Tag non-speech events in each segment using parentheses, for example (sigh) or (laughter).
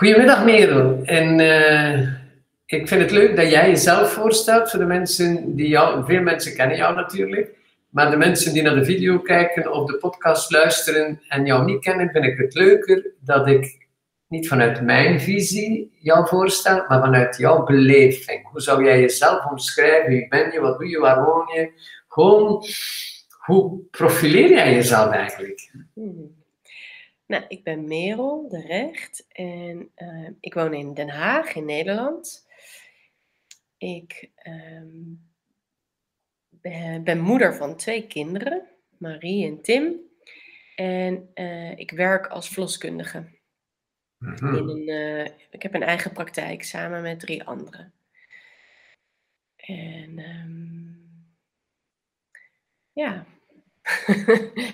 Goedemiddag Merel. En uh, ik vind het leuk dat jij jezelf voorstelt voor de mensen die jou, veel mensen kennen jou natuurlijk, maar de mensen die naar de video kijken of de podcast luisteren en jou niet kennen, vind ik het leuker dat ik niet vanuit mijn visie jou voorstel, maar vanuit jouw beleving. Hoe zou jij jezelf omschrijven? Wie ben je? Wat doe je? Waar woon je? Gewoon, hoe profileer jij jezelf eigenlijk? Hmm. Nou, ik ben Merel de Recht en uh, ik woon in Den Haag in Nederland. Ik um, ben moeder van twee kinderen, Marie en Tim. En uh, ik werk als verloskundige. Mm-hmm. in een, uh, ik heb een eigen praktijk samen met drie anderen. En um, ja, (laughs)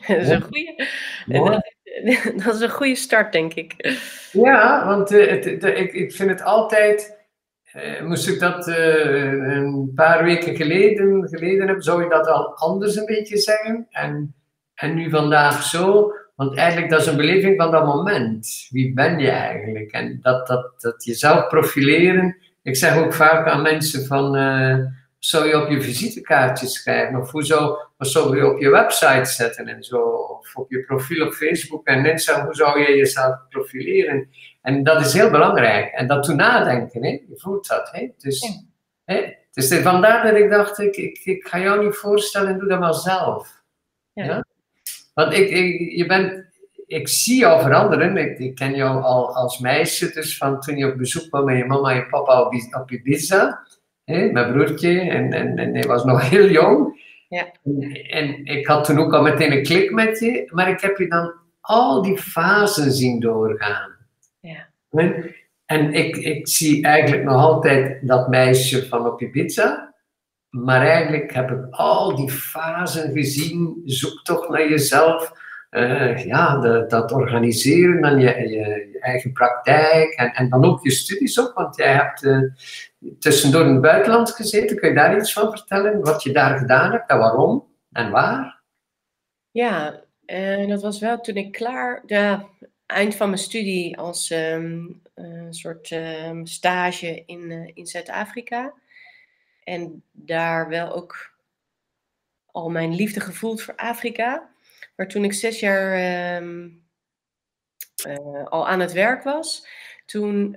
dat is een goede. (laughs) (laughs) Dat is een goede start, denk ik. Ja, want uh, het, ik, ik vind het altijd. Uh, moest ik dat uh, een paar weken geleden, geleden hebben, zou je dat al anders een beetje zeggen. En, en nu vandaag zo. Want eigenlijk dat is een beleving van dat moment. Wie ben je eigenlijk? En dat, dat, dat jezelf profileren. Ik zeg ook vaak aan mensen van zou je op je visitekaartje schrijven? Of hoe zou, wat zou je op je website zetten en zo? Of op je profiel op Facebook en zo, hoe zou je jezelf profileren? En dat is heel belangrijk. En dat toen nadenken, hè? je voelt dat. Hè? Dus, hè? dus vandaar dat ik dacht, ik, ik, ik ga jou niet voorstellen, doe dat maar zelf. Ja. ja? Want ik, ik, je bent, ik zie jou veranderen. Ik, ik, ken jou al als meisje, dus van toen je op bezoek kwam met je mama en je papa op, op Ibiza hè, mijn broertje, en, en, en hij was nog (laughs) heel jong. Ja. En, ik had toen ook al meteen een klik met je, maar ik heb je dan al die fasen zien doorgaan. Ja. En ik, ik zie eigenlijk nog altijd dat meisje van op je pizza. Maar eigenlijk heb ik al die fasen gezien. Zoek toch naar jezelf. Uh, ja, de, dat organiseren van je, je, je, eigen praktijk. En, en dan ook je studies op. Want jij hebt uh, tussendoor in het buitenland gezeten. Kun je daar iets van vertellen? Wat je daar gedaan hebt en waarom en waar? Ja, uh, dat was wel toen ik klaar, eind van mijn studie als um, een soort um, stage in, uh, in Zuid-Afrika. En daar wel ook al mijn liefde gevoeld voor Afrika. Maar toen ik zes jaar um, uh, al aan het werk was, toen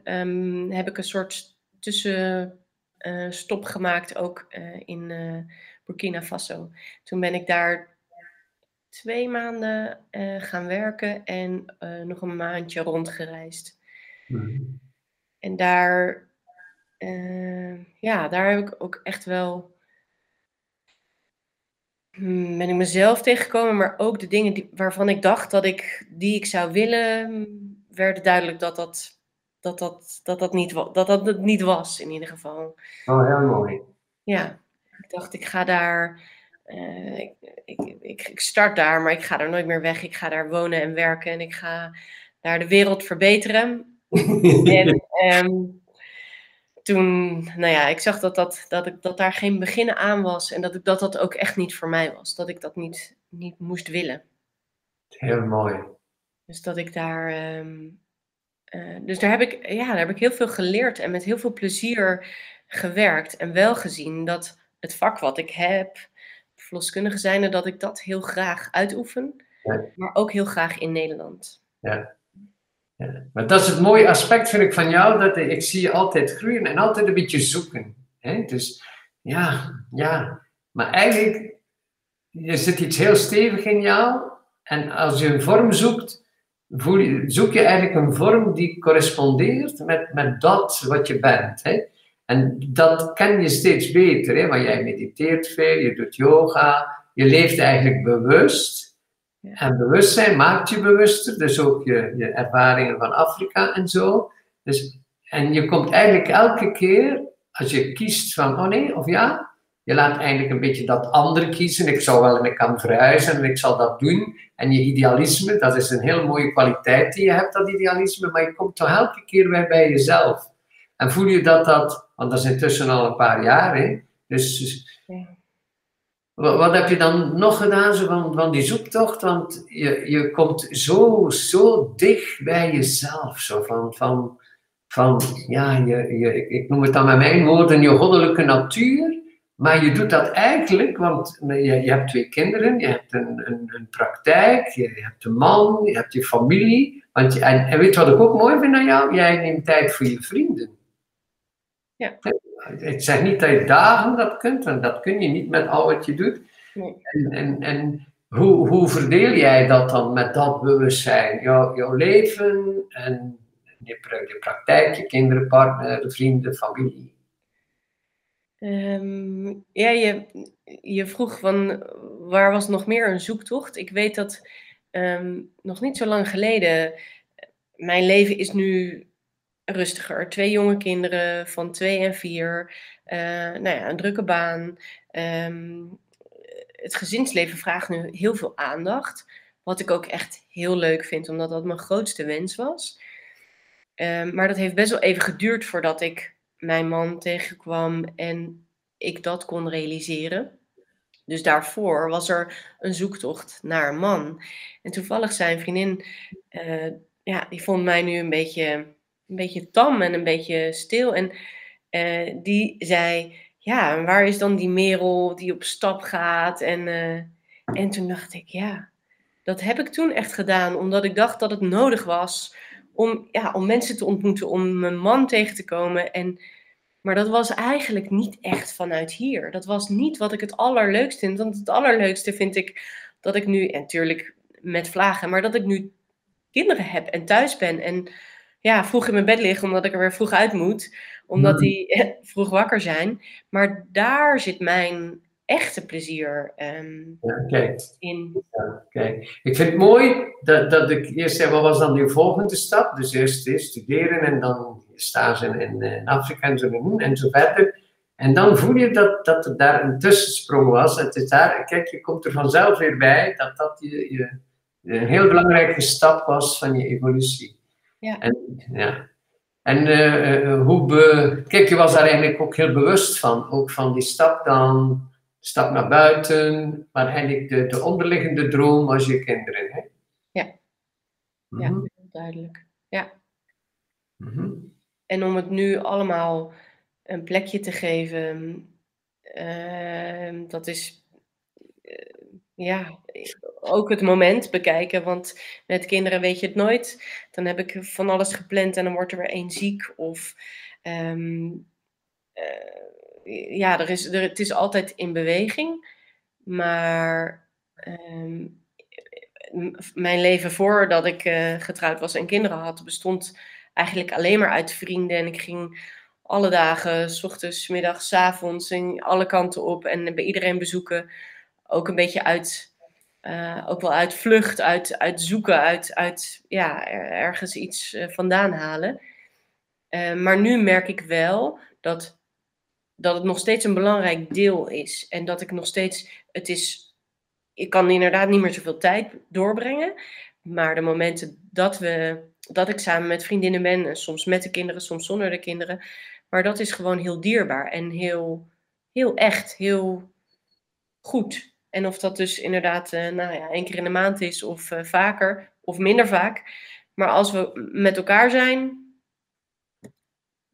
heb ik een soort tussenstop uh, gemaakt, ook uh, in uh, Burkina Faso. Toen ben ik daar twee maanden gaan werken en nog een maandje rondgereisd. Mm. En daar, ja, daar heb ik ook echt wel hmm, ben ik mezelf tegengekomen, maar ook de dingen die, waarvan ik dacht dat ik die ik zou willen, werd duidelijk dat dat dat dat, dat, dat, niet, dat dat het niet was, in ieder geval. Oh, heel mooi. Ja, ik dacht, ik ga daar. Uh, ik, ik, ik, start daar, maar ik ga er nooit meer weg. Ik ga daar wonen en werken en ik ga daar de wereld verbeteren. (laughs) en um, toen, nou ja, ik zag dat, dat, dat, ik, dat daar geen begin aan was en dat ik, dat dat ook echt niet voor mij was. Dat ik dat niet, niet moest willen. Heel mooi. Dus dat ik daar um, uh, dus daar heb, ik, ja, daar heb ik heel veel geleerd en met heel veel plezier gewerkt. En wel gezien dat het vak wat ik heb, verloskundige zijnde, dat ik dat heel graag uitoefen. Ja. Maar ook heel graag in Nederland. Ja. ja. Maar dat is het mooie aspect, vind ik, van jou. Dat ik zie je altijd groeien en altijd een beetje zoeken. Hè? Dus ja, ja. Maar eigenlijk, er zit iets heel stevig in jou. En als je een vorm zoekt, voel, zoek je eigenlijk een vorm die correspondeert met, met dat wat je bent. Hè? En dat ken je steeds beter, hè? want jij mediteert veel, je doet yoga, je leeft eigenlijk bewust. En bewustzijn maakt je bewuster, dus ook je, je ervaringen van Afrika en zo. Dus, en je komt eigenlijk elke keer, als je kiest van, oh nee, of ja, je laat eigenlijk een beetje dat andere kiezen. Ik zou wel en ik kan verhuizen en ik zal dat doen. En je idealisme, dat is een heel mooie kwaliteit die je hebt, dat idealisme. Maar je komt toch elke keer weer bij jezelf. En voel je dat dat, want dat is intussen al een paar jaar, hè? Dus, dus wat, wat, heb je dan nog gedaan zo van, van die zoektocht? Want je, je komt zo, zo dicht bij jezelf. Zo van, van van ja, je, je, ik noem het dan met mijn woorden, je goddelijke natuur. Maar je doet dat eigenlijk, want je, je hebt twee kinderen, je hebt een, een, een praktijk, je, hebt een man, je hebt je familie. Want je, en, en weet je wat ik ook mooi vind aan jou? Jij neemt tijd voor je vrienden. Ja. Ik zeg niet dat je dagen dat kunt, want dat kun je niet met al wat je doet. Nee. En, en, en hoe, hoe verdeel jij dat dan met dat bewustzijn? Jouw, jouw leven en je praktijk, je kinderen, partner, vrienden, familie. Ehm, ja, je, je vroeg van waar was nog meer een zoektocht? Ik weet dat ehm, nog niet zo lang geleden, mijn leven is nu rustiger. Twee jonge kinderen van twee en vier, eh, nou ja, een drukke baan. Ehm, het gezinsleven vraagt nu heel veel aandacht, wat ik ook echt heel leuk vind, omdat dat mijn grootste wens was. Maar dat heeft best wel even geduurd voordat ik mijn man tegenkwam en ik dat kon realiseren. Dus daarvoor was er een zoektocht naar een man. En toevallig zijn vriendin, eh, ja, die vond mij nu een beetje, een beetje tam en een beetje stil. En eh, die zei, ja, waar is dan die Merel die op stap gaat? En, eh, en toen dacht ik, ja, dat heb ik toen echt gedaan, omdat ik dacht dat het nodig was om, ja, om mensen te ontmoeten, om mijn man tegen te komen. En, maar dat was eigenlijk niet echt vanuit hier. Dat was niet wat ik het allerleukste vind. Want het allerleukste vind ik dat ik nu, en natuurlijk met vlagen, maar dat ik nu kinderen heb en thuis ben. En ja, vroeg in mijn bed liggen omdat ik er weer vroeg uit moet. Omdat Mm. die (laughs) vroeg wakker zijn. Maar daar zit mijn echte plezier ehm, Ja, kijk, in. ja, kijk. Ik vind het mooi dat, dat ik eerst zei, wat was dan die volgende stap? Dus eerst studeren en dan stage in, in, in Afrika en zo, en zo verder. En dan voel je dat, dat er daar een tussensprong was. Het is daar, kijk, je komt er vanzelf weer bij dat dat je, je, een heel belangrijke stap was van je evolutie. Ja. En, ja. En eh, eh, hoe be... Kijk, je was daar eigenlijk ook heel bewust van. Ook van die stap dan, stap naar buiten. Maar eigenlijk de, de onderliggende droom was je kinderen. Hè? Ja. Ja, Mhm, heel duidelijk. mhm. En om het nu allemaal een plekje te geven, ehm, dat is eh, ja, ook het moment bekijken. Want met kinderen weet je het nooit. Dan heb ik van alles gepland en dan wordt er weer één ziek. Of ehm, eh, ja, er is, er, het is altijd in beweging. Maar ehm, mijn leven voordat ik eh, getrouwd was en kinderen had, bestond eigenlijk alleen maar uit vrienden. En ik ging alle dagen, s ochtends, middags, avonds, alle kanten op en bij iedereen bezoeken. Ook een beetje uit, eh, ook wel uit vlucht, uit, uit zoeken, uit, uit ja, er- ergens iets eh, vandaan halen. Maar nu merk ik wel dat, dat het nog steeds een belangrijk deel is. En dat ik nog steeds, het is, ik kan inderdaad niet meer zoveel tijd doorbrengen. Maar de momenten dat, we, dat ik samen met vriendinnen ben, en soms met de kinderen, soms zonder de kinderen. Maar dat is gewoon heel dierbaar en heel, heel echt, heel goed. En of dat dus inderdaad eh, nou ja, één keer in de maand is of eh, vaker of minder vaak. Maar als we met elkaar zijn,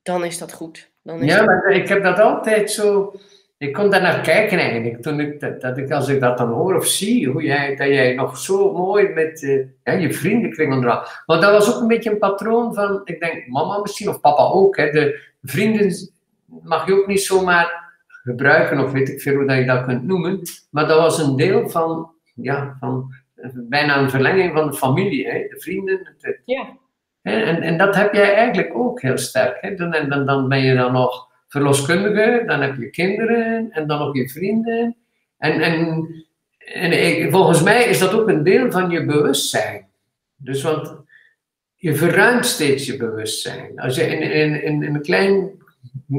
dan is dat goed. Dan is Ja, maar ik heb dat altijd zo. Ik kon daar naar kijken eigenlijk. Toen ik, dat, dat ik, als ik dat dan hoor of zie, hoe jij, dat jij nog zo mooi met eh, ja, je vriendenkring onderhoudt. Want dat was ook een beetje een patroon van, ik denk, mama misschien of papa ook. Hè, de vrienden mag je ook niet zomaar gebruiken, of weet ik veel hoe dat je dat kunt noemen. Maar dat was een deel van, ja, van eh, bijna een verlenging van de familie. Hè, de vrienden, het, ja, En, en dat heb jij eigenlijk ook heel sterk. Hè? Dan, dan, dan ben je dan nog verloskundige, dan heb je kinderen en dan nog je vrienden. En, en, en volgens mij is dat ook een deel van je bewustzijn. Dus want je verruimt steeds je bewustzijn. Als je in, in, in, een, klein,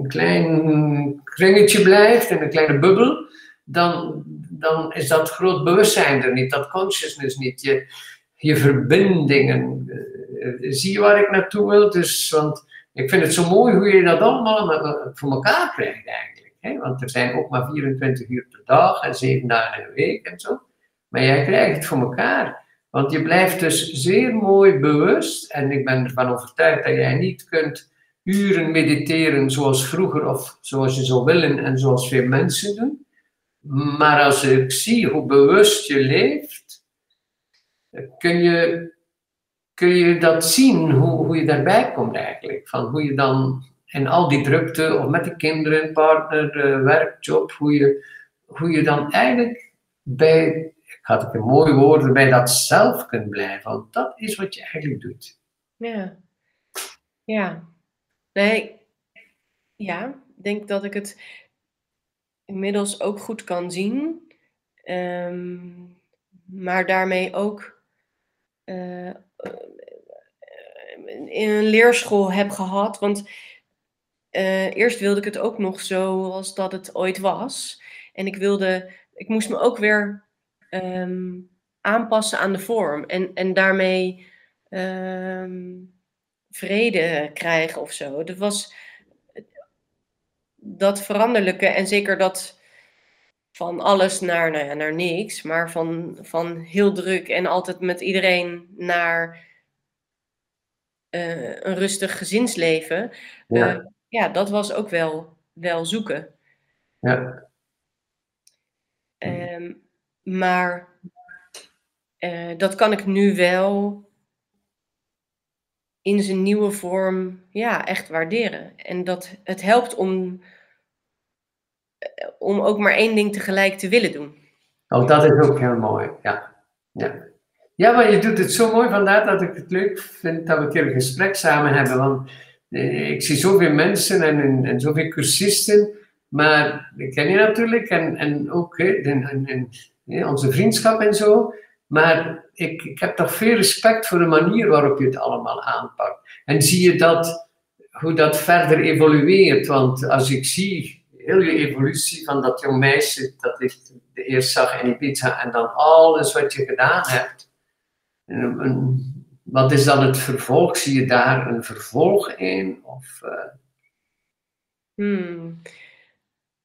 klein kringetje blijft, in een kleine bubbel, dan, dan is dat groot bewustzijn er niet, dat consciousness niet. Je, je verbindingen. Eh, zie je waar ik naartoe wil? Dus, want ik vind het zo mooi hoe je dat allemaal met- voor elkaar krijgt eigenlijk. Hè? Want er zijn ook maar 24 uur per dag en 7 dagen in week en zo. Maar jij krijgt het voor elkaar. Want je blijft dus zeer mooi bewust. En ik ben ervan overtuigd dat jij niet kunt uren mediteren zoals vroeger of zoals je zou willen en zoals veel mensen doen. Maar als ik zie hoe bewust je leeft, kun je, kun je dat zien, hoe, hoe je daarbij komt eigenlijk. Van hoe je dan in al die drukte, of met de kinderen, partner, uh, werkjob, hoe je, hoe je dan eigenlijk bij, ik had het een mooi woord, bij dat zelf kunt blijven. Want dat is wat je eigenlijk doet. Ja. Ja. Nee. Ja, ik denk dat ik het inmiddels ook goed kan zien. Ehm, maar daarmee ook uh, in een leerschool heb gehad. Want uh, eerst wilde ik het ook nog zoals dat het ooit was. En ik wilde, ik moest me ook weer um, aanpassen aan de vorm. En, en daarmee um, vrede krijgen of zo. Dat was dat veranderlijke en zeker dat van alles naar, nou ja, naar niks, maar van, van heel druk en altijd met iedereen naar uh, een rustig gezinsleven. Ja. Uh, ja, dat was ook wel, wel zoeken. Ja. Um, maar uh, dat kan ik nu wel in zijn nieuwe vorm ja, echt waarderen. En dat het helpt om, om ook maar één ding tegelijk te willen doen. Oh, dat is ook heel mooi. Ja. Ja. ja, maar je doet het zo mooi. Vandaar dat ik het leuk vind dat we een keer een gesprek samen hebben. Want eh, ik zie zoveel mensen en, en, zoveel cursisten. Maar ik ken je natuurlijk en, en ook onze vriendschap en zo. Maar ik, ik heb toch veel respect voor de manier waarop je het allemaal aanpakt. En zie je dat, hoe dat verder evolueert. Want als ik zie heel je evolutie van dat jong meisje dat ik de eerst zag in Ibiza en dan alles wat je gedaan hebt. wat is dan het vervolg? Zie je daar een vervolg in? Of, uh... hmm.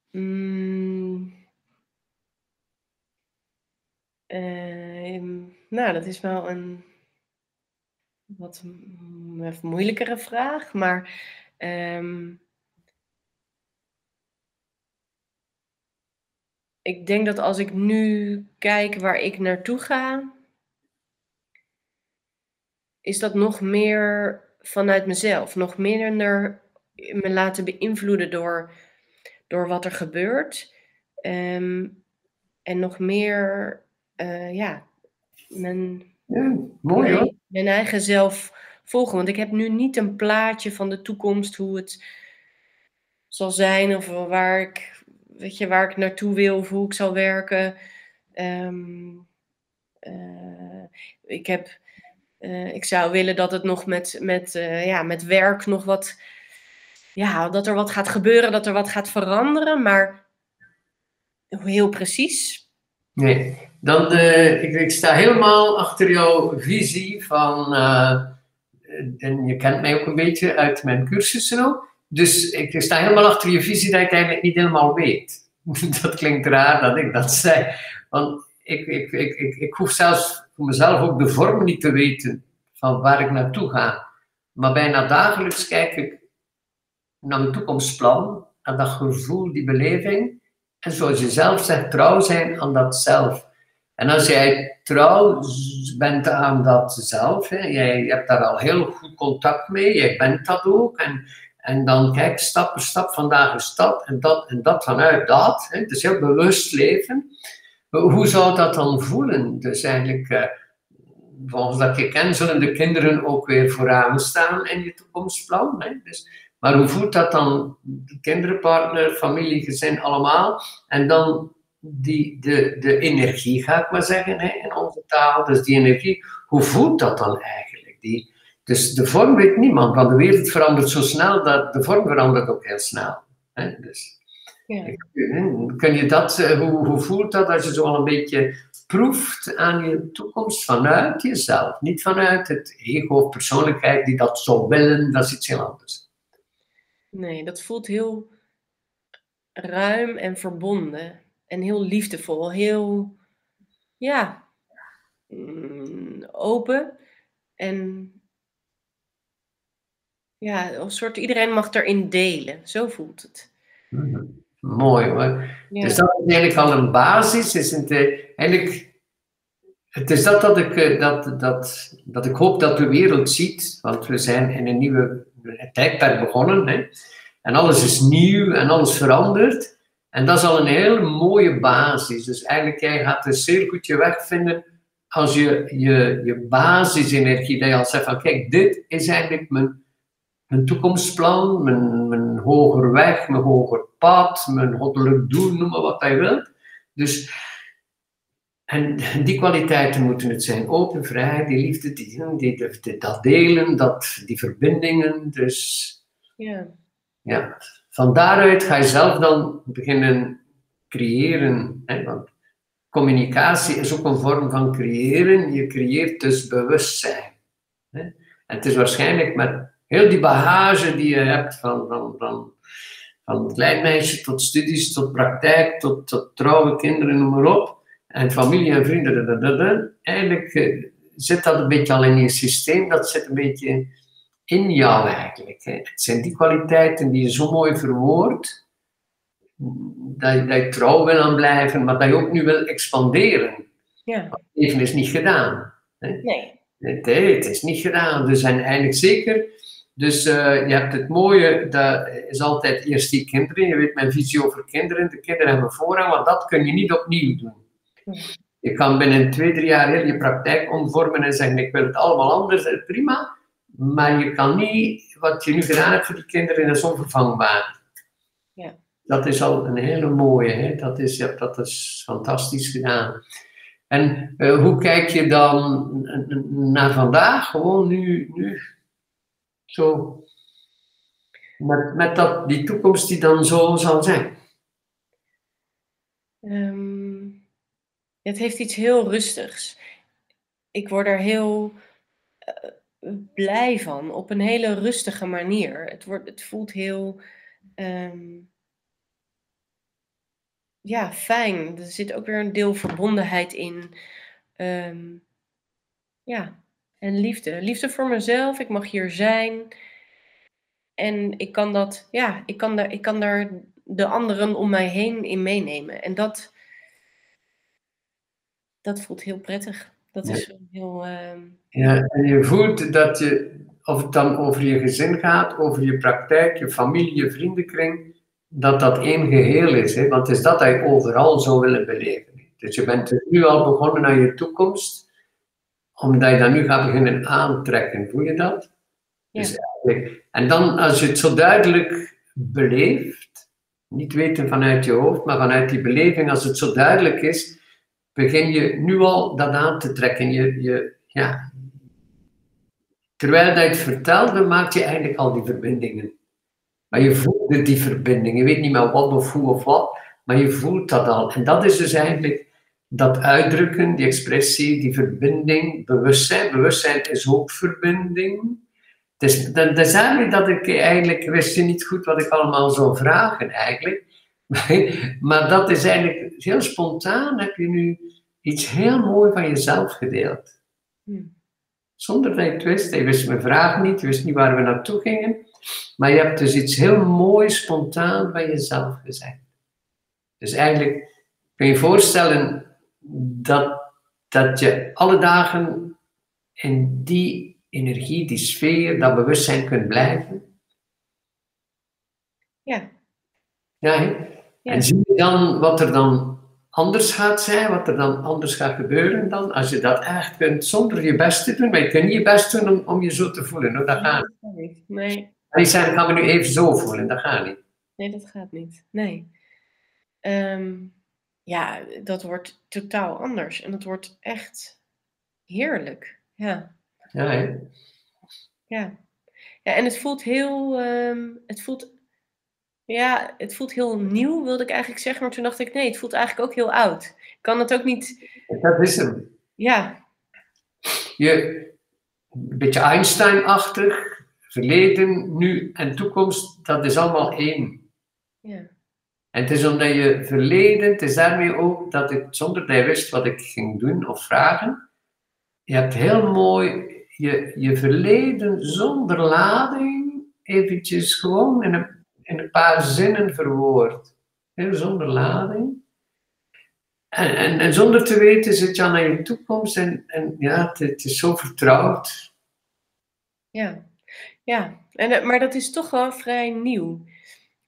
Hmm. Uh, nou, dat is wel een wat moeilijkere vraag, maar um, ik denk dat als ik nu kijk waar ik naartoe ga, is dat nog meer vanuit mezelf, nog minder me laten beïnvloeden door, door wat er gebeurt. Um, en nog meer uh, ja, mijn, ja, mooi, mijn, mijn, eigen zelf volgen. Want ik heb nu niet een plaatje van de toekomst, hoe het zal zijn of waar ik, weet je, waar ik naartoe wil of hoe ik zal werken. Um, uh, ik, heb, uh, ik zou willen dat het nog met, met, ja, met werk nog wat, ja, dat er wat gaat gebeuren, dat er wat gaat veranderen, maar heel precies. Nee, dan, ik, ik, sta helemaal achter jouw visie van, en je kent mij ook een beetje uit mijn cursussen ook, dus ik sta helemaal achter je visie dat ik eigenlijk niet helemaal weet. (laughs) dat klinkt raar dat ik dat zei, want ik, ik, ik, ik, ik hoef zelfs voor mezelf ook de vorm niet te weten van waar ik naartoe ga. Maar bijna dagelijks kijk ik naar mijn toekomstplan, naar dat gevoel, die beleving. En zoals je zelf zegt, trouw zijn aan dat zelf. En als jij trouw bent aan dat zelf, hè, jij hebt daar al heel goed contact mee, jij bent dat ook. En, en dan kijk, stap per stap, vandaag is dat en dat en dat vanuit dat. Hè, dus heel bewust leven. Hoe zou dat dan voelen? Dus eigenlijk, eh, volgens dat je kent, zullen de kinderen ook weer vooraan staan in je toekomstplan. Hè? Dus maar hoe voelt dat dan? Kinderpartner, familie, gezin, allemaal. En dan die, de, de energie, ga ik maar zeggen, hè, in onze taal. Dus die energie, hoe voelt dat dan eigenlijk? Die, dus de vorm weet niemand, want de wereld verandert zo snel dat de vorm verandert ook heel snel. Hè? Dus, ja. Kun je dat, eh, hoe, hoe voelt dat als je zo al een beetje proeft aan je toekomst vanuit jezelf? Niet vanuit het ego of persoonlijkheid die dat zou willen, dat is iets heel anders. Nee, dat voelt heel ruim en verbonden. En heel liefdevol. Heel, ja, mm, open. En ja, een soort iedereen mag erin delen. Zo voelt het. Mhm. Mooi hoor. Ja. Dus dat is eigenlijk al een basis. Is het, eh, eigenlijk, het is dat dat ik, eh, dat, dat, dat ik hoop dat de wereld ziet. Want we zijn in een nieuwe tijdperk begonnen. Hè? En alles is nieuw en alles verandert. En dat is al een hele mooie basis. Dus eigenlijk, jij gaat een zeer goed je weg vinden als je je, je basisenergie, dat je al zegt van kijk, dit is eigenlijk mijn, mijn toekomstplan, mijn, mijn hoger weg, mijn hoger pad, mijn goddelijk doel, noem maar wat je wilt. Dus, en die kwaliteiten moeten het zijn. Open, vrij, die liefde, die, die, die, dat delen, dat, die verbindingen. Dus Ja. ja, van daaruit ga je zelf dan beginnen creëren. Hè? Want communicatie is ook een vorm van creëren. Je creëert dus bewustzijn. Hè? En het is waarschijnlijk met heel die bagage die je hebt van, van, van, van klein meisje tot studies, tot praktijk, tot, tot trouwe kinderen, noem maar op. En familie en vrienden. da, da, da. Eigenlijk eh, zit dat een beetje al in je systeem. Dat zit een beetje in jou eigenlijk. Hè. Het zijn die kwaliteiten die je zo mooi verwoordt, dat je, dat je trouw wil aan blijven, maar dat je ook nu wil expanderen. Ja. Even is niet gedaan. Nee. Het, hè, het is niet gedaan, dus en eigenlijk zeker. Dus eh, je hebt het mooie, dat is altijd eerst die kinderen. Je weet mijn visie over kinderen. De kinderen hebben voorrang, want dat kun je niet opnieuw doen. Je kan binnen twee, drie jaar heel je praktijk omvormen en zeggen: Ik wil het allemaal anders, eh, prima. Maar je kan niet wat je nu gedaan hebt voor die kinderen, dat is onvervangbaar. Ja. Dat is al een hele mooie, hè? Dat, is, ja, dat is fantastisch gedaan. En eh, hoe kijk je dan naar vandaag? Gewoon nu, nu zo, met, met dat, die toekomst die dan zo zal zijn. Ehm, het heeft iets heel rustigs. Ik word er heel eh, blij van, op een hele rustige manier. Het, wordt, het voelt heel ehm, ja, fijn. Er zit ook weer een deel verbondenheid in. Ehm, ja, en liefde. Liefde voor mezelf. Ik mag hier zijn. En ik kan dat, ja, ik kan daar, ik kan daar de anderen om mij heen in meenemen. En dat, dat voelt heel prettig. Dat Ja. is heel. ehm, Ja, en je voelt dat je, of het dan over je gezin gaat, over je praktijk, je familie, je vriendenkring, dat dat één geheel is. Hè? Want het is dat dat je overal zou willen beleven. Dus je bent nu al begonnen aan je toekomst, omdat je dat nu gaat beginnen aantrekken. Voel je dat? Ja. Dus eigenlijk- en dan, als je het zo duidelijk beleeft, niet weten vanuit je hoofd, maar vanuit die beleving, als het zo duidelijk is, begin je nu al dat aan te trekken. Je, je, ja. Terwijl dat je het vertelde, maak je eigenlijk al die verbindingen. Maar je voelde die verbinding. Je weet niet meer wat of hoe of wat, maar je voelt dat al. En dat is dus eigenlijk dat uitdrukken, die expressie, die verbinding, bewustzijn. Bewustzijn is ook verbinding. Dus dat, is eigenlijk dat ik eigenlijk wist je niet goed wat ik allemaal zou vragen eigenlijk. (laughs) Maar dat is eigenlijk heel spontaan heb je nu iets heel mooi van jezelf gedeeld. hmm. Zonder dat je het wist. Je wist mijn vraag niet, je wist niet waar we naartoe gingen. Maar je hebt dus iets heel moois spontaan van jezelf gezegd. Dus eigenlijk kun je je voorstellen dat, dat je alle dagen in die energie, die sfeer, dat bewustzijn kunt blijven. Ja, Ja. En zie je dan wat er dan anders gaat zijn, wat er dan anders gaat gebeuren dan, als je dat echt kunt zonder je best te doen, maar je kunt niet je best doen om, om je zo te voelen, hoor. dat gaat niet. Nee, En zeggen, gaan we nu even zo voelen, dat gaat niet. nee, dat gaat niet. Nee. Ehm, ja, dat wordt totaal anders. En dat wordt echt heerlijk. Ja. Ja, hè? Ja. ja, en het voelt heel, ehm, het voelt, ja, het voelt heel nieuw, wilde ik eigenlijk zeggen. Maar toen dacht ik, nee, het voelt eigenlijk ook heel oud. Ik kan het ook niet, dat is hem. ja, Je, een beetje Einstein-achtig, verleden, nu en toekomst, dat is allemaal één. ja, En het is omdat je verleden, het is daarmee ook dat ik, zonder dat je wist wat ik ging doen of vragen, je hebt heel mooi je, je verleden zonder lading eventjes gewoon in een, in paar zinnen verwoord. zonder lading. En, en, zonder te weten zit je aan naar je toekomst en, en ja, het, het is zo vertrouwd. Ja, ja. En, maar dat is toch wel vrij nieuw.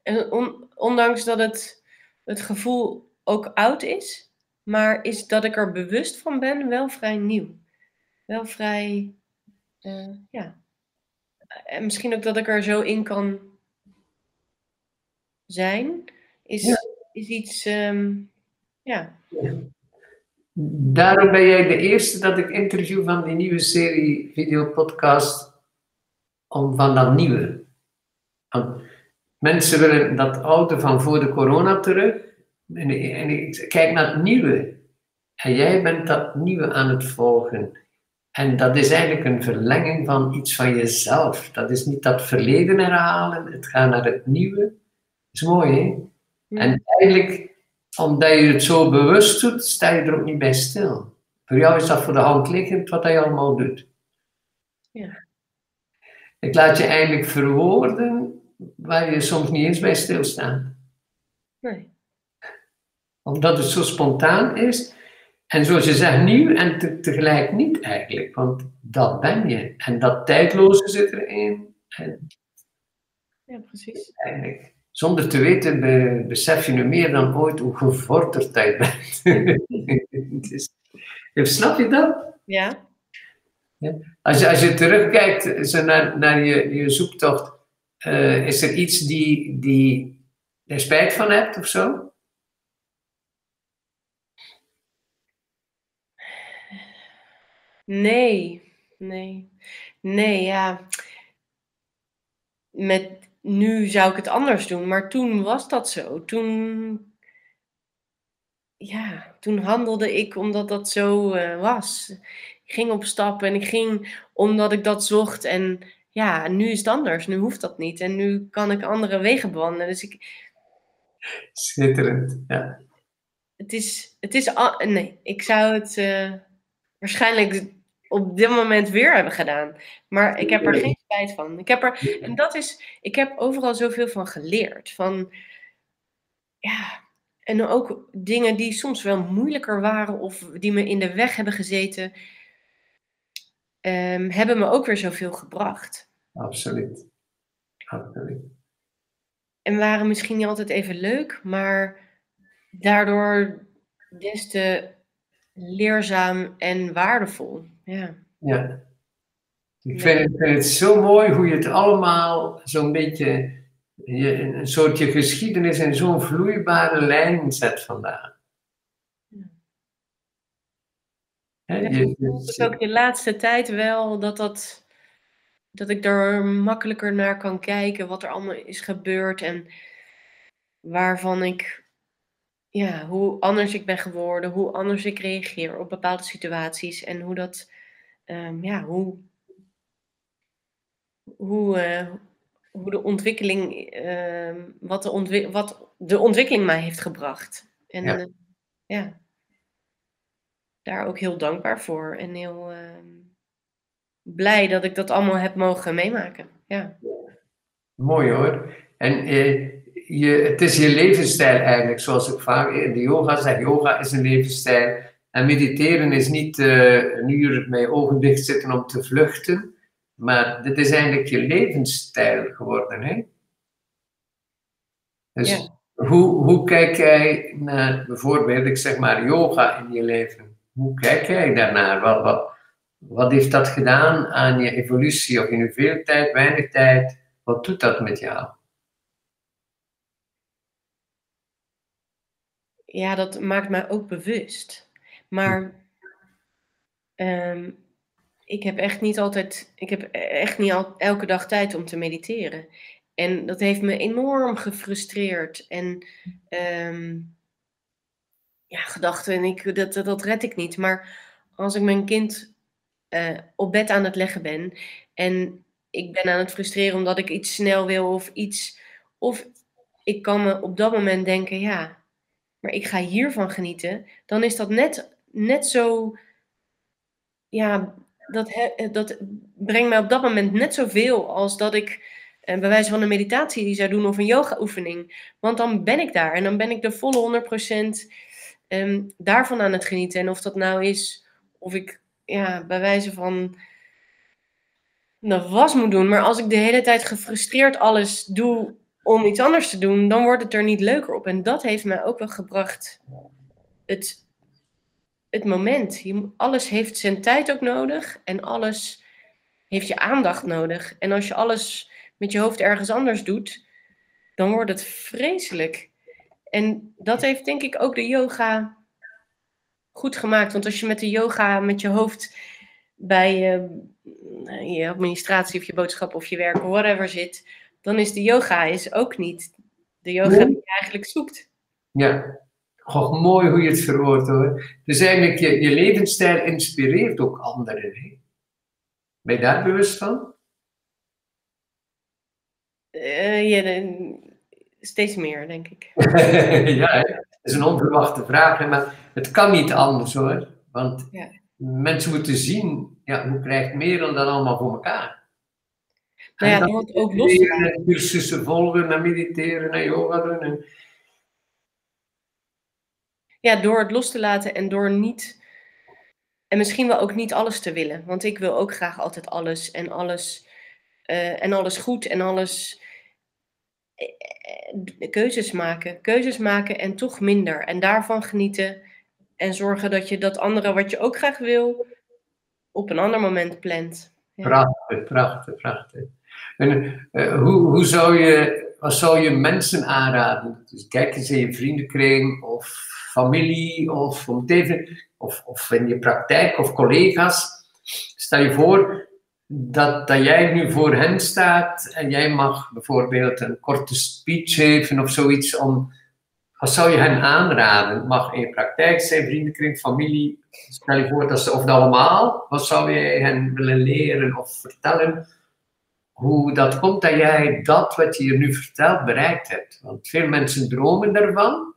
En ondanks dat het, het gevoel ook oud is, maar is dat ik er bewust van ben wel vrij nieuw. Wel vrij, uh, ja. En misschien ook dat ik er zo in kan zijn, is, is iets, um, ja. Daarom ben jij de eerste dat ik interview van die nieuwe serie videopodcast om van dat nieuwe. Mensen willen dat oude van voor de corona terug. En, en ik kijk naar het nieuwe. En jij bent dat nieuwe aan het volgen. En dat is eigenlijk een verlenging van iets van jezelf. Dat is niet dat verleden herhalen, het gaat naar het nieuwe. Dat is mooi, hè? En eigenlijk, omdat je het zo bewust doet, sta je er ook niet bij stil. Voor jou is dat voor de hand liggend wat hij allemaal doet. Ja. Ik laat je eigenlijk verwoorden waar je soms niet eens bij stilstaat. Nee. Omdat het zo spontaan is. En zoals je zegt, nieuw en tegelijk niet eigenlijk. Want dat ben je. En dat tijdloze zit erin. En ja, precies. Eigenlijk, zonder te weten besef je nu meer dan ooit hoe gevorderd tijd bent. (laughs) dus, snap je dat? Ja. ja. Als, je, als je terugkijkt zo naar, naar je, je zoektocht, uh, is er iets die, die je spijt van hebt of zo? Nee, nee. Nee, ja. Met nu zou ik het anders doen, maar toen was dat zo. Toen, ja, toen handelde ik omdat dat zo uh, was. Ik ging op stap en ik ging omdat ik dat zocht. En ja, nu is het anders. Nu hoeft dat niet. En nu kan ik andere wegen bewandelen. Dus ik. Schitterend, ja. Het is. Het is nee, ik zou het. Uh, waarschijnlijk op dit moment weer hebben gedaan. Maar ik heb er geen spijt van. Ik heb er, en dat is, ik heb overal zoveel van geleerd. Van, ja, en ook dingen die soms wel moeilijker waren of die me in de weg hebben gezeten, um, hebben me ook weer zoveel gebracht. Absoluut. Absoluut. En waren misschien niet altijd even leuk, maar daardoor des te leerzaam en waardevol. Ja. ja. Ik vind, het zo mooi hoe je het allemaal zo'n beetje, je, een soortje geschiedenis in zo'n vloeibare lijn zet vandaag. Ja, je, het ook de laatste tijd wel dat, dat, dat ik er makkelijker naar kan kijken wat er allemaal is gebeurd en waarvan ik ja, hoe anders ik ben geworden, hoe anders ik reageer op bepaalde situaties en hoe dat, um, ja, hoe, hoe, uh, hoe de ontwikkeling, uh, wat, de ontwi wat de ontwikkeling mij heeft gebracht. En ja. Uh, ja. Daar ook heel dankbaar voor en heel ehm, blij dat ik dat allemaal heb mogen meemaken. Ja. Mooi hoor. En eh, je, het is je levensstijl eigenlijk, zoals ik vaak in de yoga zeg. Yoga is een levensstijl. En mediteren is niet uh, een uur met je ogen dicht zitten om te vluchten. Maar dit is eigenlijk je levensstijl geworden. Hè? Dus hoe, hoe kijk jij naar bijvoorbeeld, ik zeg maar, yoga in je leven? Hoe kijk jij daarnaar? Wat, heeft dat gedaan aan je evolutie? Of in veel tijd, weinig tijd? Wat doet dat met jou? ja, dat maakt mij ook bewust. Maar ehm, ik heb echt niet altijd, ik heb echt niet al, elke dag tijd om te mediteren. En dat heeft me enorm gefrustreerd. En um, ja, gedachten, en ik, dat, dat, red ik niet. Maar als ik mijn kind uh, op bed aan het leggen ben en ik ben aan het frustreren omdat ik iets snel wil of iets. Of ik kan me op dat moment denken, ja, maar ik ga hiervan genieten, dan is dat net, net zo, ja, dat, dat brengt mij op dat moment net zoveel als dat ik en bij wijze van een meditatie die zou doen of een yoga-oefening. Want dan ben ik daar en dan ben ik de volle 100% um, daarvan aan het genieten. En of dat nou is, of ik ja, bij wijze van de was moet doen. Maar als ik de hele tijd gefrustreerd alles doe om iets anders te doen, dan wordt het er niet leuker op. En dat heeft mij ook wel gebracht het, het moment. Alles heeft zijn tijd ook nodig en alles heeft je aandacht nodig. En als je alles met je hoofd ergens anders doet, dan wordt het vreselijk. En dat heeft denk ik ook de yoga goed gemaakt. Want als je met de yoga met je hoofd bij je administratie of je boodschap of je werk of whatever zit, dan is de yoga is ook niet de yoga die je eigenlijk zoekt. Ja, Goh, mooi hoe je het verwoordt hoor. Dus eigenlijk, je, je levensstijl inspireert ook anderen. Hè? Ben je daar bewust van? Uh, ja, steeds meer, denk ik. (laughs) ja, dat is een onverwachte vraag, maar het kan niet anders hoor. Want ja. mensen moeten zien, ja, hoe krijgt meer dan dat allemaal voor elkaar? Nou ja, dan wordt ook los. Cursussen volgen en mediteren en yoga doen. En... Ja, door het los te laten en door niet. En misschien wel ook niet alles te willen. Want ik wil ook graag altijd alles en alles. Uh, en alles goed en alles. Uh, keuzes maken. Keuzes maken en toch minder. En daarvan genieten. En zorgen dat je dat andere wat je ook graag wil. op een ander moment plant. Prachtig, prachtig, prachtig. En uh, hoe, hoe zou je, wat zou je mensen aanraden? Dus kijk eens in je vriendenkring of familie of of, of in je praktijk of collega's. Stel je voor dat, dat jij nu voor hen staat en jij mag bijvoorbeeld een korte speech geven of zoiets om. Wat zou je hen aanraden? Het mag in je praktijk zijn, vriendenkring, familie. Stel je voor dat ze, of dat allemaal. Wat zou je hen willen leren of vertellen? hoe dat komt dat jij dat wat je hier nu vertelt bereikt hebt. Want veel mensen dromen ervan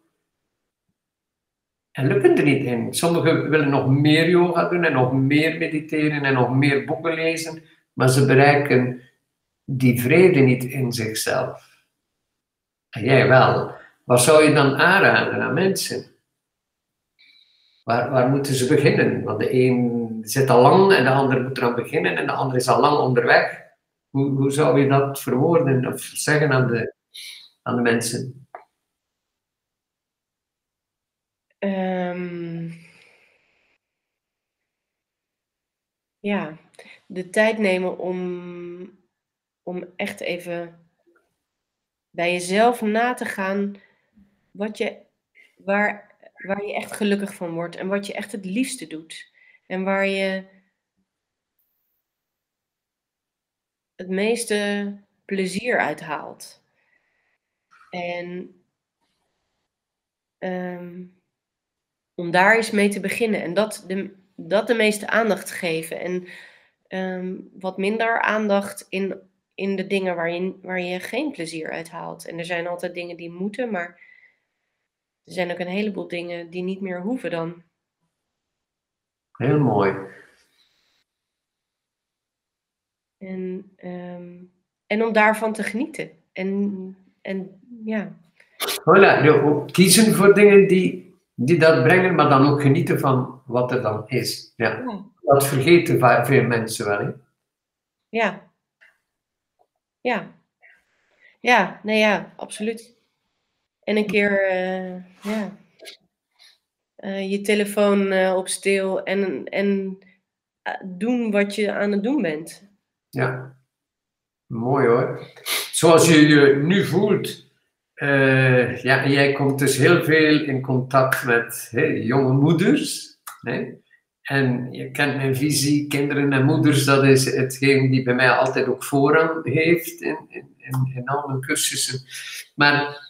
en lukken er niet in. Sommigen willen nog meer yoga doen en nog meer mediteren en nog meer boeken lezen, maar ze bereiken die vrede niet in zichzelf. En jij wel. Wat zou je dan aanraden aan mensen? Waar, moeten ze beginnen? Want de een zit al lang en de ander moet eraan beginnen en de ander is al lang onderweg. Hoe, hoe zou je dat verwoorden of zeggen aan de, aan de mensen? Um, ja, de tijd nemen om, om echt even bij jezelf na te gaan wat je, waar, waar je echt gelukkig van wordt en wat je echt het liefste doet. En waar je het meeste plezier uithaalt. En ehm, om daar eens mee te beginnen en dat de, dat de meeste aandacht geven. En ehm, wat minder aandacht in, in de dingen waar je, waar je geen plezier uit haalt. En er zijn altijd dingen die moeten, maar er zijn ook een heleboel dingen die niet meer hoeven dan. Heel mooi. En, ehm, en om daarvan te genieten. En, en ja. Voilà, kiezen voor dingen die, die dat brengen, maar dan ook genieten van wat er dan is. Ja. Dat vergeten veel mensen wel. Hè? Ja. Ja. Ja, nee ja, absoluut. En een keer, uh, ja. Uh, je telefoon uh, op stil en, en doen wat je aan het doen bent. Ja, mooi hoor. Zoals je je nu voelt, uh, ja, jij komt dus heel veel in contact met jonge moeders. En je kent mijn visie, kinderen en moeders, dat is hetgeen die bij mij altijd ook voorrang heeft in, in, in, cursussen. Maar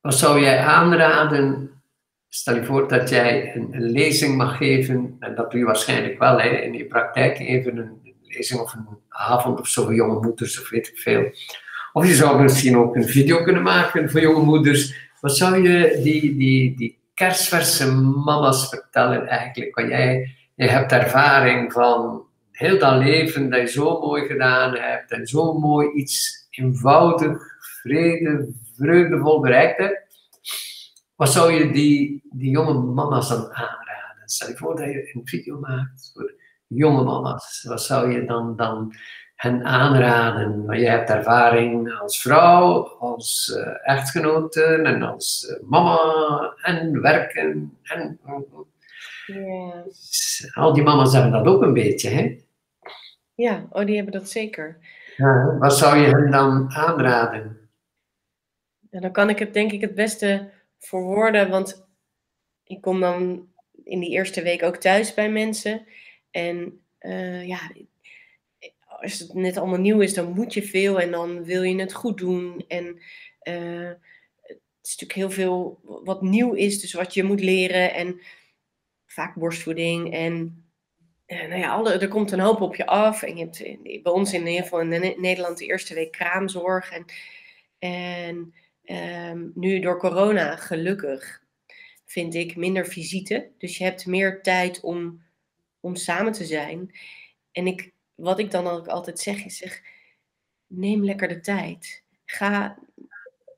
wat zou jij aanraden? Stel je voor dat jij een, een lezing mag geven, en dat doe je waarschijnlijk wel hè, in je praktijk, even een lezing of een avond of zo jonge moeders of weet ik veel. Of je zou misschien ook een video kunnen maken voor jonge moeders. Wat zou je die, die, die kersverse mama's vertellen eigenlijk? Want jij, jij hebt ervaring van heel dat leven dat je zo mooi gedaan hebt en zo mooi iets eenvoudig, vrede, vreugdevol bereikt hebt, wat zou je die, die jonge mama's dan aanraden? Stel je voor dat je een video maakt voor jonge mama's. Wat zou je dan, dan hen aanraden? Want je hebt ervaring als vrouw, als uh, echtgenote en als uh, mama en werken. En, Ja. Al die mama's hebben dat ook een beetje, hè? ja, oh, die hebben dat zeker. Ja, wat zou je hen dan aanraden? En dan kan ik het denk ik het beste verwoorden, want ik kom dan in die eerste week ook thuis bij mensen. En eh, ja, als het net allemaal nieuw is, dan moet je veel en dan wil je het goed doen. En eh, het is natuurlijk heel veel wat nieuw is, dus wat je moet leren. En vaak borstvoeding en eh, nou ja, alle, er komt een hoop op je af. En je hebt eh, bij ons in ieder geval in Ne- Nederland de eerste week kraamzorg. En, en ehm, nu door corona, gelukkig, vind ik minder visite. Dus je hebt meer tijd om, om samen te zijn. En ik, wat ik dan ook altijd zeg, is zeg, neem lekker de tijd. Ga,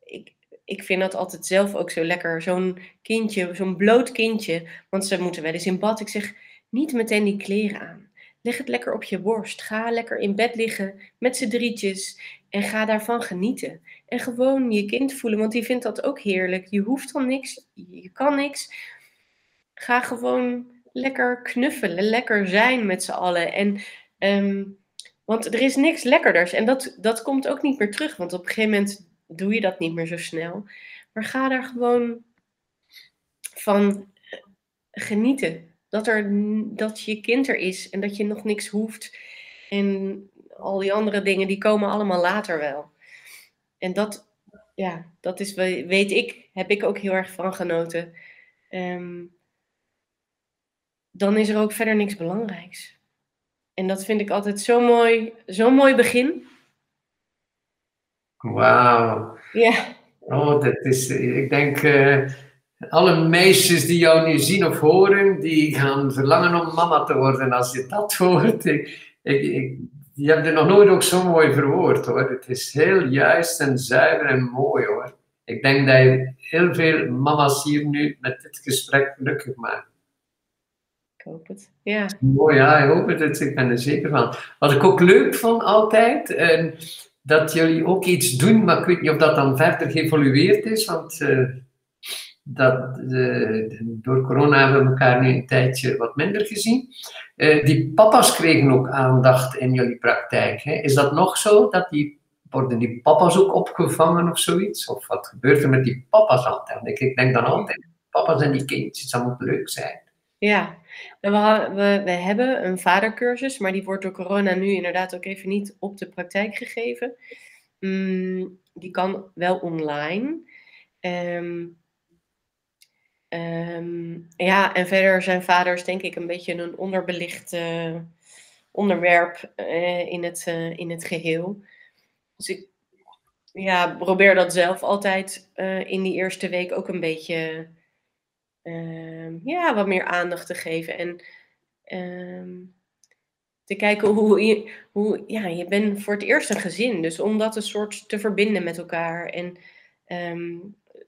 ik, ik vind dat altijd zelf ook zo lekker. Zo'n kindje, zo'n bloot kindje, want ze moeten wel eens in bad. Ik zeg, niet meteen die kleren aan. Leg het lekker op je borst. Ga lekker in bed liggen met z'n drietjes en ga daarvan genieten. En gewoon je kind voelen, want die vindt dat ook heerlijk. Je hoeft dan niks, je kan niks. Ga gewoon lekker knuffelen, lekker zijn met z'n allen. En, ehm, want er is niks lekkerders en dat, dat komt ook niet meer terug, want op een gegeven moment doe je dat niet meer zo snel. Maar ga daar gewoon van eh, genieten. Dat, er, dat je kind er is en dat je nog niks hoeft. En al die andere dingen, die komen allemaal later wel. En dat, ja, dat is, we- weet ik, heb ik ook heel erg van genoten. Ehm, dan is er ook verder niks belangrijks. En dat vind ik altijd zo mooi, zo'n mooi begin. Wauw. Ja, Oh, dat is, ik denk, eh, alle meisjes die jou nu zien of horen, die gaan verlangen om mama te worden als je dat (laughs) hoort. Ik, ik, ik, je hebt het nog nooit ook zo mooi verwoord hoor. Het is heel juist en zuiver en mooi hoor. Ik denk dat je heel veel mama's hier nu met dit gesprek gelukkig maakt. Ik hoop het. Ja, Mooi, ja, ik hoop het. Ik ben er zeker van. Wat ik ook leuk vond altijd, eh, dat jullie ook iets doen, maar ik weet niet of dat dan verder geëvolueerd is, want eh, dat, eh, door corona hebben we elkaar nu een tijdje wat minder gezien. Eh, die papa's kregen ook aandacht in jullie praktijk. Hè? Is dat nog zo? Dat die, worden die papa's ook opgevangen of zoiets? Of wat gebeurt er met die papa's altijd? Ik, ik denk dan altijd, papa's en die kindjes, dat moet leuk zijn. ja. We, we, hebben een vadercursus, maar die wordt door corona nu inderdaad ook even niet op de praktijk gegeven. Mm, die kan wel online. Ehm, ehm, ja, en verder zijn vaders denk ik een beetje een onderbelicht onderwerp eh, in, het, eh, in het geheel. Dus ik ja, probeer dat zelf altijd eh, in die eerste week ook een beetje ehm, ja, wat meer aandacht te geven. En ehm, te kijken hoe je, hoe, ja, je bent voor het eerst een gezin. Dus om dat een soort te verbinden met elkaar. En ehm,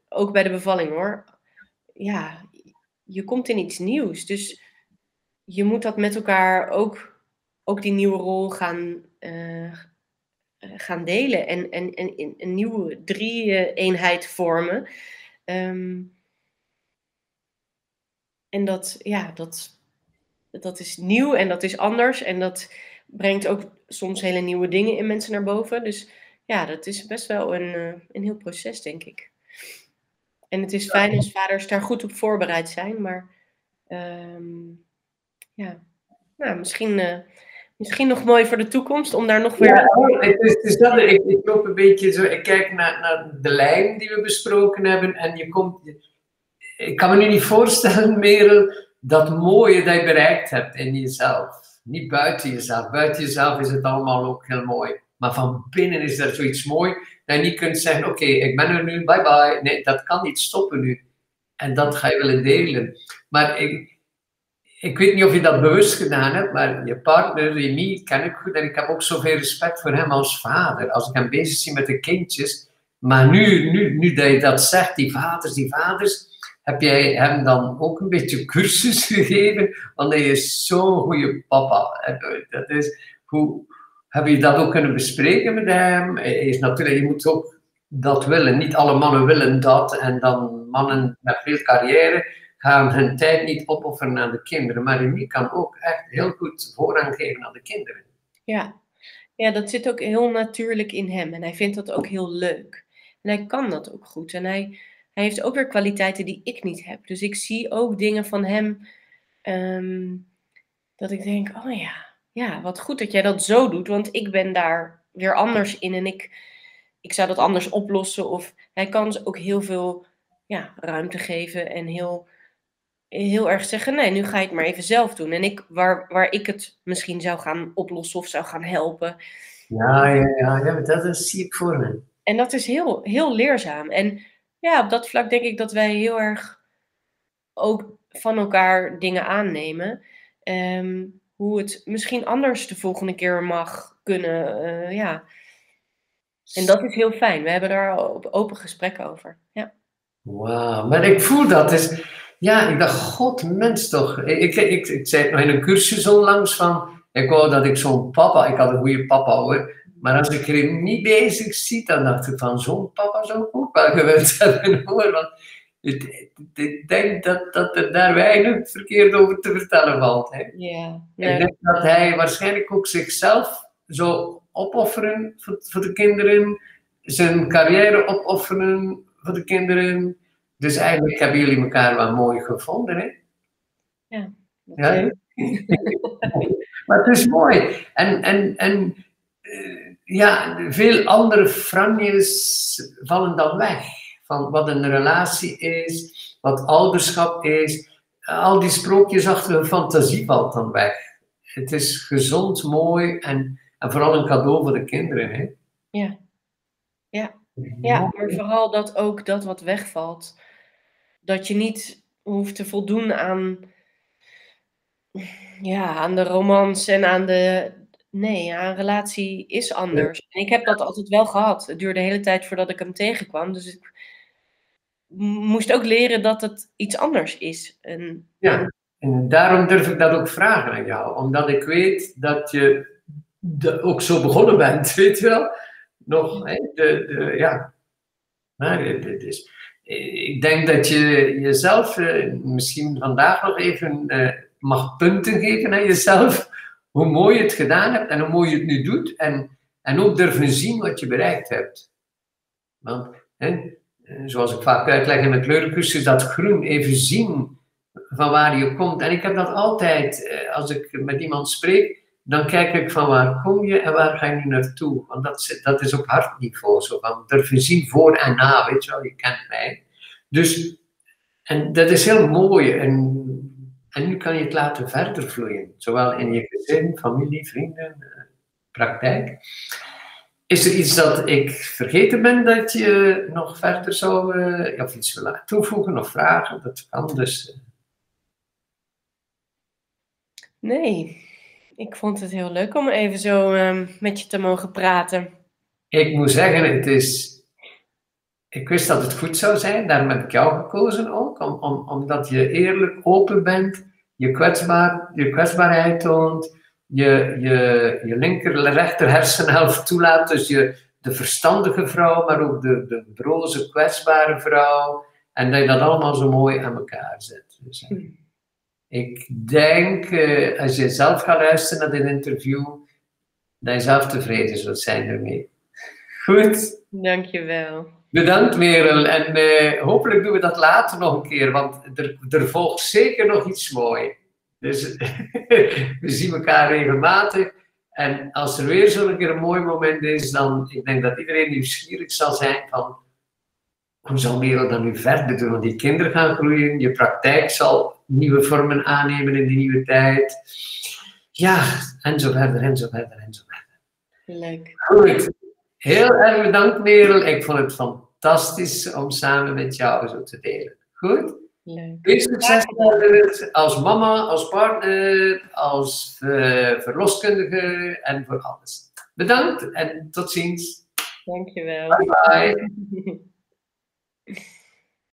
ook bij de bevalling hoor. Ja, je komt in iets nieuws. Dus je moet dat met elkaar ook, ook die nieuwe rol gaan, eh, gaan delen. En, en, en een nieuwe drie-eenheid vormen. Ehm, en dat, ja, dat, dat is nieuw en dat is anders. En dat brengt ook soms hele nieuwe dingen in mensen naar boven. Dus ja, dat is best wel een, eh, een heel proces, denk ik. En het is fijn als vaders daar goed op voorbereid zijn. Maar ehm, ja, nou, misschien, eh, misschien nog mooi voor de toekomst om daar nog weer... Ja, oh, het is, het is dat, ik, ik loop een beetje zo, ik kijk naar, naar de lijn die we besproken hebben en je komt, ik kan me nu niet voorstellen, Merel, dat mooie dat je bereikt hebt in jezelf. Niet buiten jezelf. Buiten jezelf is het allemaal ook heel mooi. Maar van binnen is er zoiets mooi dat je niet kunt zeggen, oké, ik ben er nu, bye bye. Nee, dat kan niet stoppen nu. En dat ga je willen delen. Maar ik, ik weet niet of je dat bewust gedaan hebt, maar je partner, Remy, ken ik goed. En ik heb ook zoveel respect voor hem als vader. Als ik hem bezig zie met de kindjes. Maar nu, nu, nu dat je dat zegt, die vaders, die vaders. Heb jij hem dan ook een beetje cursus (laughs) gegeven? Want hij is zo'n goede papa. Dat is, hoe, heb je dat ook kunnen bespreken met hem? Hij is natuurlijk, je moet ook dat willen. Niet alle mannen willen dat. En dan mannen met veel carrière gaan hun tijd niet opofferen aan de kinderen. Maar Remy kan ook echt heel goed voorrang geven aan de kinderen. Ja. ja, dat zit ook heel natuurlijk in hem. En hij vindt dat ook heel leuk. En hij kan dat ook goed. En hij, hij heeft ook weer kwaliteiten die ik niet heb. Dus ik zie ook dingen van hem ehm, dat ik denk, oh ja, ja, wat goed dat jij dat zo doet. Want ik ben daar weer anders in en ik, ik zou dat anders oplossen. Of hij kan ze ook heel veel ja, ruimte geven en heel heel erg zeggen, nee, nu ga ik maar even zelf doen. En ik, waar, waar ik het misschien zou gaan oplossen of zou gaan helpen. Ja, ja, ja, ja dat is, zie ik voor me. En dat is heel, heel leerzaam. En ja, op dat vlak denk ik dat wij heel erg ook van elkaar dingen aannemen. Ehm, hoe het misschien anders de volgende keer mag kunnen. Uh, ja. En dat is heel fijn. We hebben daar open gesprekken over. Ja. Wauw, maar ik voel dat. Dus ja, ik dacht, god, mens toch. Ik, ik, ik, zei nog in een cursus onlangs van, ik wou dat ik zo'n papa, ik had een goede papa hoor, maar als ik er niet bezig zie, dan dacht ik van, zo'n papa zou ik ook wel gewild (laughs) hebben hoor. Want ik, ik denk dat, dat er daar weinig verkeerd over te vertellen valt. Hè. Ik denk dat hij waarschijnlijk ook zichzelf zou opofferen voor, voor de kinderen, zijn carrière opofferen voor de kinderen. Dus eigenlijk hebben jullie elkaar wel mooi gevonden, hè? Ja. ja? (laughs) maar het is mooi. En, en, en uh, ja, veel andere franjes vallen dan weg. Van wat een relatie is, wat ouderschap is. Al die sprookjes achter een fantasie valt dan weg. Het is gezond, mooi en, en vooral een cadeau voor de kinderen. Hè? Ja. Ja. ja, maar vooral dat ook dat wat wegvalt, dat je niet hoeft te voldoen aan, ja, aan de romans en aan de. Nee, ja, een relatie is anders. En ik heb dat altijd wel gehad. Het duurde de hele tijd voordat ik hem tegenkwam. Dus ik moest ook leren dat het iets anders is. En, ja, en daarom durf ik dat ook vragen aan jou. Omdat ik weet dat je de, ook zo begonnen bent, (laughs) weet je wel. Nog, de, de, ja. Maar het is ik denk dat je jezelf uh, misschien vandaag nog even uh, mag punten geven aan jezelf. Hoe mooi je het gedaan hebt en hoe mooi je het nu doet. En, en ook durven zien wat je bereikt hebt. Want, eh, zoals ik vaak uitleg in mijn kleurencursus, dat groen, even zien van waar je komt. En ik heb dat altijd, als ik met iemand spreek, dan kijk ik van waar kom je en waar ga je naartoe. Want dat, dat is op hartniveau, zo van durven zien voor en na, weet je wel, je kent mij. Dus, en dat is heel mooi en, en nu kan je het laten verder vloeien, zowel in je gezin, familie, vrienden, eh, praktijk. Is er iets dat ik vergeten ben dat je nog verder zou, uh, of iets wil toevoegen of vragen? Dat kan dus. Eh. Nee, ik vond het heel leuk om even zo ehm, met je te mogen praten. Ik moet zeggen, het is. Ik wist dat het goed zou zijn, daarom heb ik jou gekozen ook, om, om, omdat je eerlijk, open bent, je, kwetsbaar, je kwetsbaarheid toont, je, je, je linker, rechter hersenhelft toelaat, dus je, de verstandige vrouw, maar ook de, de broze, kwetsbare vrouw, en dat je dat allemaal zo mooi aan elkaar zet. Dus, hmm. Ik denk, uh, als je zelf gaat luisteren naar dit interview, dat je zelf tevreden zult zijn ermee. Goed? Dankjewel. Bedankt Merel en uh, hopelijk doen we dat later nog een keer, want er, er volgt zeker nog iets moois. Dus (laughs) we zien elkaar regelmatig. En als er weer zo'n keer een mooi moment is, dan ik denk dat iedereen nieuwsgierig zal zijn van hoe zal Merel dan nu verder doen? Want die kinderen gaan groeien, je praktijk zal nieuwe vormen aannemen in die nieuwe tijd. Ja, en zo verder, en zo verder, en zo verder. Leuk. Goed. Heel erg bedankt, Merel. Ik vond het fantastisch om samen met jou zo te delen. Goed? Leuk. Veel succes als mama, als partner, als eh, verloskundige en voor alles. Bedankt en tot ziens. Dankjewel. Bye bye. (laughs)